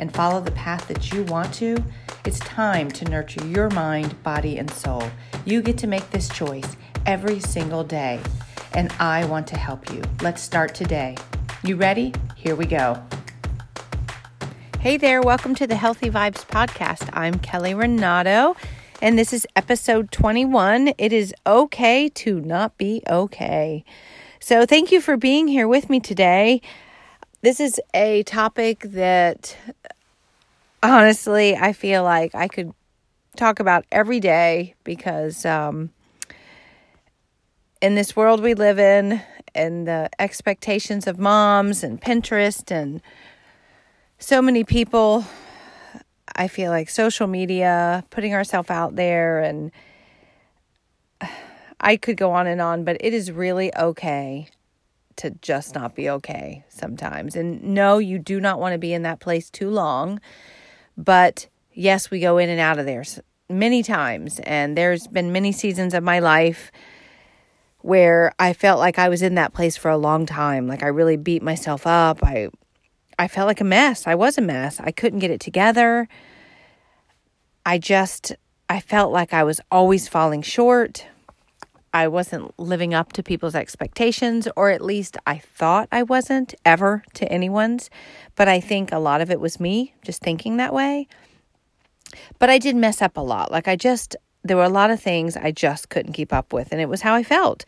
and follow the path that you want to, it's time to nurture your mind, body, and soul. You get to make this choice every single day, and I want to help you. Let's start today. You ready? Here we go. Hey there, welcome to the Healthy Vibes Podcast. I'm Kelly Renato, and this is episode 21. It is okay to not be okay. So, thank you for being here with me today this is a topic that honestly I feel like I could talk about every day because um, in this world we live in and the expectations of moms and Pinterest and so many people I feel like social media putting ourselves out there and I could go on and on but it is really okay to just not be okay sometimes. And no, you do not want to be in that place too long. But yes, we go in and out of there many times. And there's been many seasons of my life where I felt like I was in that place for a long time. Like I really beat myself up. I I felt like a mess. I was a mess. I couldn't get it together. I just I felt like I was always falling short. I wasn't living up to people's expectations, or at least I thought I wasn't ever to anyone's. But I think a lot of it was me just thinking that way. But I did mess up a lot. Like I just, there were a lot of things I just couldn't keep up with, and it was how I felt.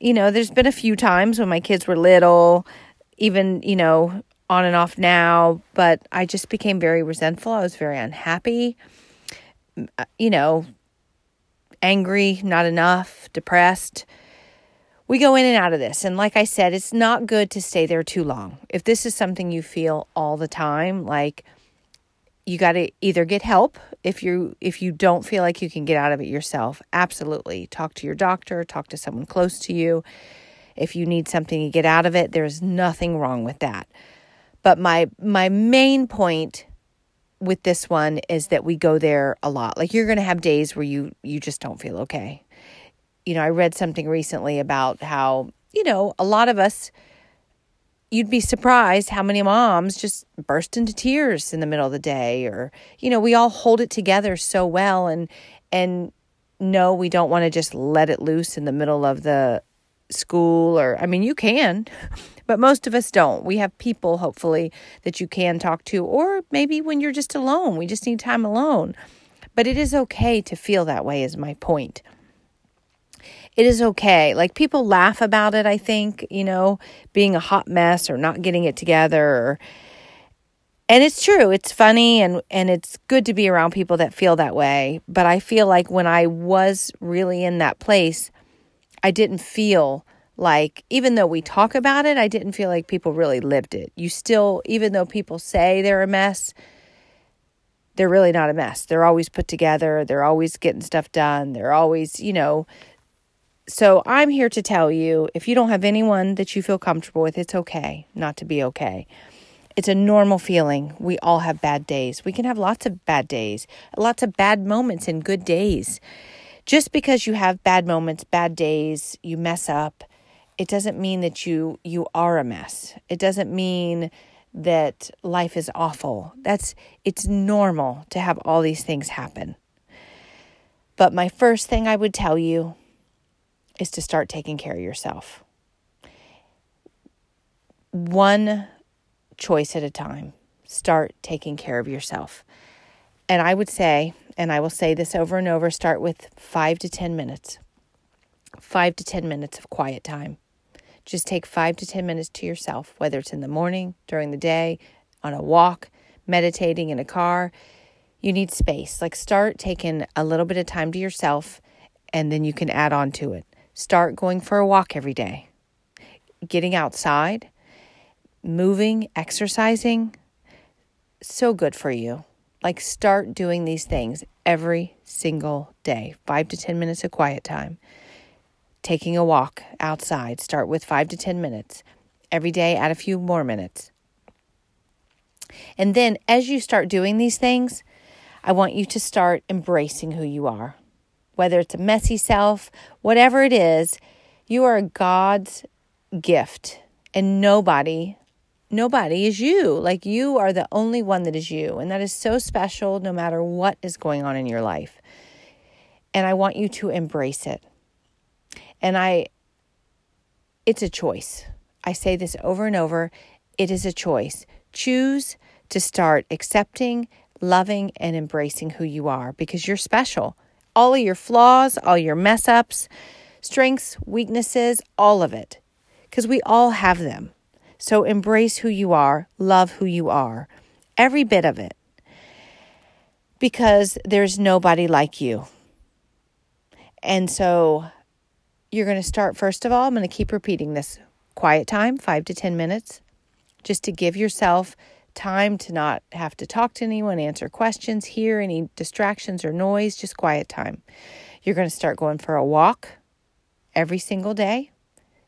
You know, there's been a few times when my kids were little, even, you know, on and off now, but I just became very resentful. I was very unhappy. Uh, you know, angry, not enough, depressed. We go in and out of this. And like I said, it's not good to stay there too long. If this is something you feel all the time, like you got to either get help if you if you don't feel like you can get out of it yourself. Absolutely. Talk to your doctor, talk to someone close to you. If you need something to get out of it, there's nothing wrong with that. But my my main point with this one is that we go there a lot. Like you're going to have days where you you just don't feel okay. You know, I read something recently about how, you know, a lot of us you'd be surprised how many moms just burst into tears in the middle of the day or you know, we all hold it together so well and and no, we don't want to just let it loose in the middle of the school or I mean, you can. But most of us don't. We have people, hopefully, that you can talk to, or maybe when you're just alone, we just need time alone. But it is okay to feel that way, is my point. It is okay. Like people laugh about it, I think, you know, being a hot mess or not getting it together. Or, and it's true. It's funny and, and it's good to be around people that feel that way. But I feel like when I was really in that place, I didn't feel like even though we talk about it, I didn't feel like people really lived it. You still, even though people say they're a mess, they're really not a mess. They're always put together, they're always getting stuff done, they're always, you know. So I'm here to tell you if you don't have anyone that you feel comfortable with, it's okay not to be okay. It's a normal feeling. We all have bad days. We can have lots of bad days, lots of bad moments and good days. Just because you have bad moments, bad days, you mess up, it doesn't mean that you you are a mess. It doesn't mean that life is awful. That's it's normal to have all these things happen. But my first thing I would tell you is to start taking care of yourself. One choice at a time. Start taking care of yourself. And I would say, and I will say this over and over start with five to 10 minutes. Five to 10 minutes of quiet time. Just take five to 10 minutes to yourself, whether it's in the morning, during the day, on a walk, meditating in a car. You need space. Like start taking a little bit of time to yourself and then you can add on to it. Start going for a walk every day, getting outside, moving, exercising. So good for you. Like, start doing these things every single day. Five to 10 minutes of quiet time. Taking a walk outside. Start with five to 10 minutes. Every day, add a few more minutes. And then, as you start doing these things, I want you to start embracing who you are. Whether it's a messy self, whatever it is, you are God's gift, and nobody nobody is you. Like you are the only one that is you. And that is so special no matter what is going on in your life. And I want you to embrace it. And I, it's a choice. I say this over and over. It is a choice. Choose to start accepting, loving, and embracing who you are because you're special. All of your flaws, all your mess ups, strengths, weaknesses, all of it. Because we all have them. So embrace who you are, love who you are, every bit of it, because there's nobody like you. And so you're going to start, first of all, I'm going to keep repeating this quiet time, five to 10 minutes, just to give yourself time to not have to talk to anyone, answer questions, hear any distractions or noise, just quiet time. You're going to start going for a walk every single day.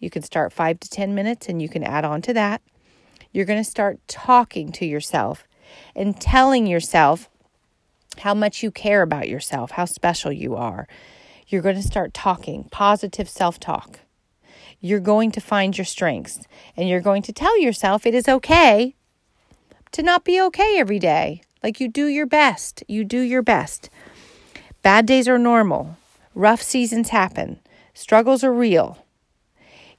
You can start five to 10 minutes and you can add on to that. You're going to start talking to yourself and telling yourself how much you care about yourself, how special you are. You're going to start talking positive self talk. You're going to find your strengths and you're going to tell yourself it is okay to not be okay every day. Like you do your best. You do your best. Bad days are normal. Rough seasons happen. Struggles are real.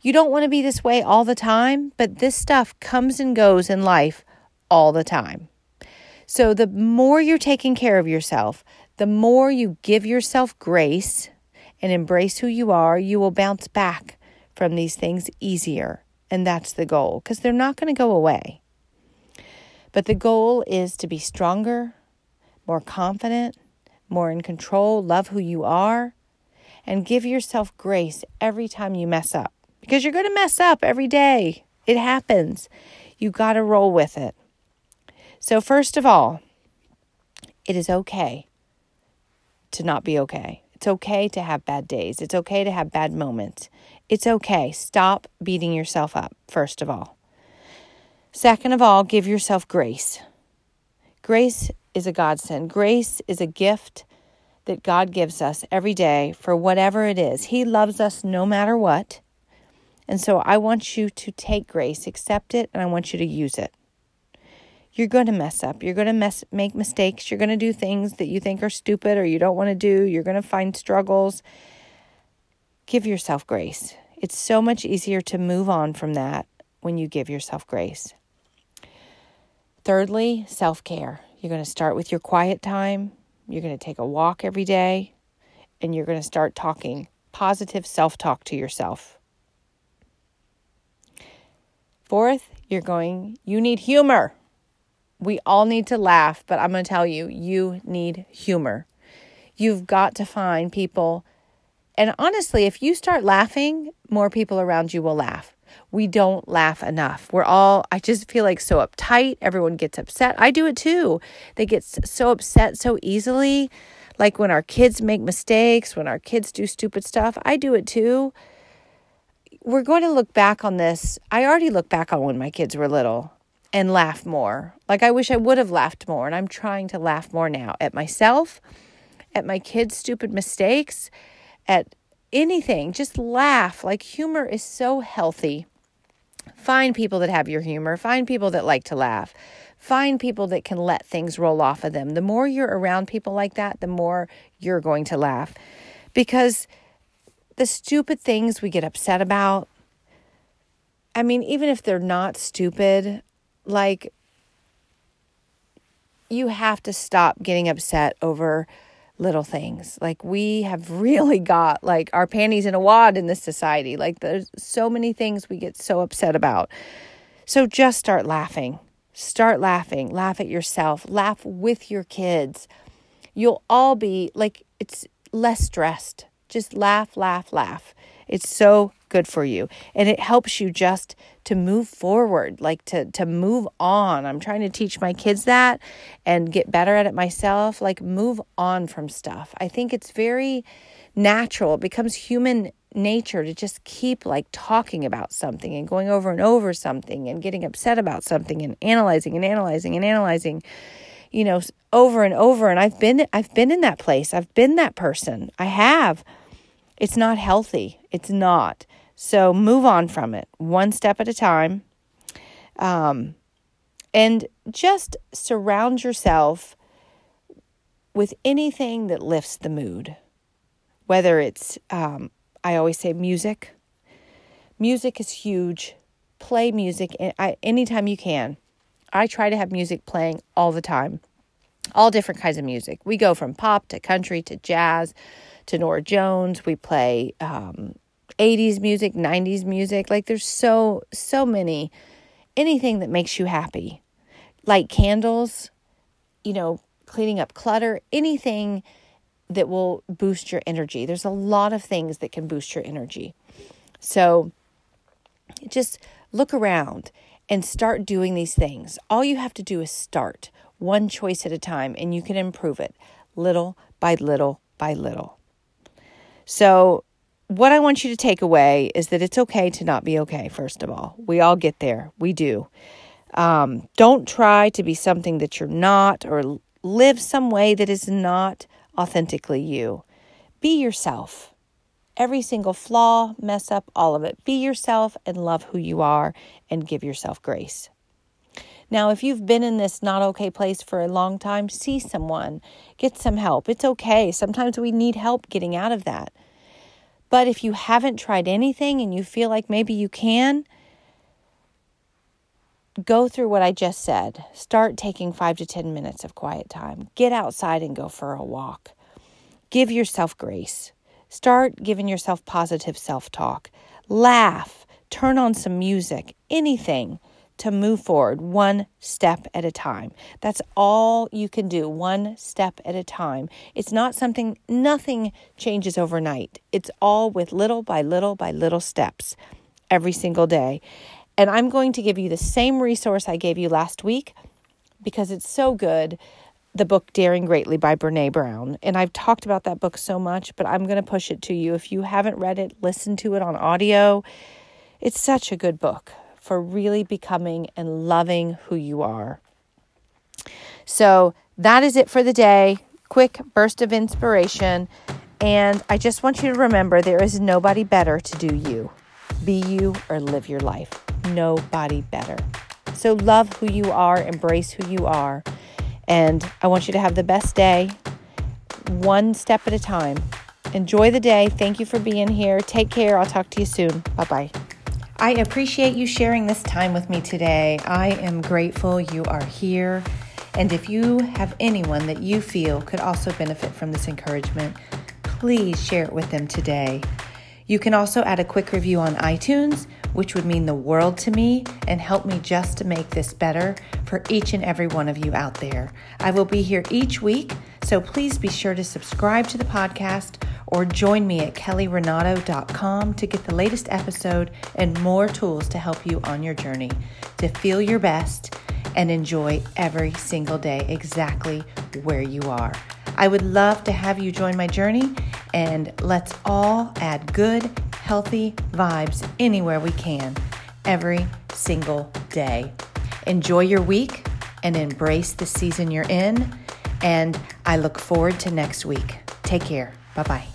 You don't want to be this way all the time, but this stuff comes and goes in life all the time. So, the more you're taking care of yourself, the more you give yourself grace and embrace who you are, you will bounce back from these things easier. And that's the goal because they're not going to go away. But the goal is to be stronger, more confident, more in control, love who you are, and give yourself grace every time you mess up because you're going to mess up every day. It happens. You got to roll with it. So, first of all, it is okay to not be okay. It's okay to have bad days. It's okay to have bad moments. It's okay. Stop beating yourself up, first of all. Second of all, give yourself grace. Grace is a godsend. Grace is a gift that God gives us every day for whatever it is. He loves us no matter what. And so I want you to take grace, accept it, and I want you to use it. You're going to mess up. You're going to mess make mistakes. You're going to do things that you think are stupid or you don't want to do. You're going to find struggles. Give yourself grace. It's so much easier to move on from that when you give yourself grace. Thirdly, self care. You're going to start with your quiet time. You're going to take a walk every day, and you're going to start talking positive self talk to yourself. Fourth, you're going, you need humor. We all need to laugh, but I'm going to tell you, you need humor. You've got to find people. And honestly, if you start laughing, more people around you will laugh. We don't laugh enough. We're all, I just feel like so uptight. Everyone gets upset. I do it too. They get so upset so easily. Like when our kids make mistakes, when our kids do stupid stuff, I do it too we're going to look back on this. I already look back on when my kids were little and laugh more. Like I wish I would have laughed more. And I'm trying to laugh more now at myself, at my kids' stupid mistakes, at anything. Just laugh. Like humor is so healthy. Find people that have your humor, find people that like to laugh. Find people that can let things roll off of them. The more you're around people like that, the more you're going to laugh. Because the stupid things we get upset about. I mean, even if they're not stupid, like you have to stop getting upset over little things. Like we have really got like our panties in a wad in this society. Like there's so many things we get so upset about. So just start laughing. Start laughing. Laugh at yourself. Laugh with your kids. You'll all be like it's less stressed. Just laugh, laugh, laugh. It's so good for you. And it helps you just to move forward, like to to move on. I'm trying to teach my kids that and get better at it myself, like move on from stuff. I think it's very natural. It becomes human nature to just keep like talking about something and going over and over something and getting upset about something and analyzing and analyzing and analyzing you know over and over and I've been I've been in that place. I've been that person. I have. It's not healthy. It's not. So move on from it one step at a time. Um, and just surround yourself with anything that lifts the mood. Whether it's, um, I always say music. Music is huge. Play music anytime you can. I try to have music playing all the time, all different kinds of music. We go from pop to country to jazz to Norah Jones. We play um, 80s music, 90s music. Like there's so, so many. Anything that makes you happy. Light candles, you know, cleaning up clutter, anything that will boost your energy. There's a lot of things that can boost your energy. So just look around and start doing these things. All you have to do is start one choice at a time, and you can improve it little by little by little. So, what I want you to take away is that it's okay to not be okay, first of all. We all get there, we do. Um, don't try to be something that you're not or live some way that is not authentically you. Be yourself. Every single flaw, mess up, all of it. Be yourself and love who you are and give yourself grace. Now, if you've been in this not okay place for a long time, see someone, get some help. It's okay. Sometimes we need help getting out of that. But if you haven't tried anything and you feel like maybe you can, go through what I just said. Start taking five to 10 minutes of quiet time. Get outside and go for a walk. Give yourself grace. Start giving yourself positive self talk. Laugh. Turn on some music. Anything to move forward one step at a time. That's all you can do, one step at a time. It's not something, nothing changes overnight. It's all with little by little by little steps every single day. And I'm going to give you the same resource I gave you last week because it's so good. The book Daring Greatly by Brene Brown. And I've talked about that book so much, but I'm going to push it to you. If you haven't read it, listen to it on audio. It's such a good book for really becoming and loving who you are. So that is it for the day. Quick burst of inspiration. And I just want you to remember there is nobody better to do you. Be you or live your life. Nobody better. So love who you are, embrace who you are. And I want you to have the best day, one step at a time. Enjoy the day. Thank you for being here. Take care. I'll talk to you soon. Bye bye. I appreciate you sharing this time with me today. I am grateful you are here. And if you have anyone that you feel could also benefit from this encouragement, please share it with them today. You can also add a quick review on iTunes, which would mean the world to me and help me just to make this better for each and every one of you out there. I will be here each week, so please be sure to subscribe to the podcast or join me at kellyrenato.com to get the latest episode and more tools to help you on your journey to feel your best and enjoy every single day exactly where you are. I would love to have you join my journey and let's all add good, healthy vibes anywhere we can every single day. Enjoy your week and embrace the season you're in. And I look forward to next week. Take care. Bye bye.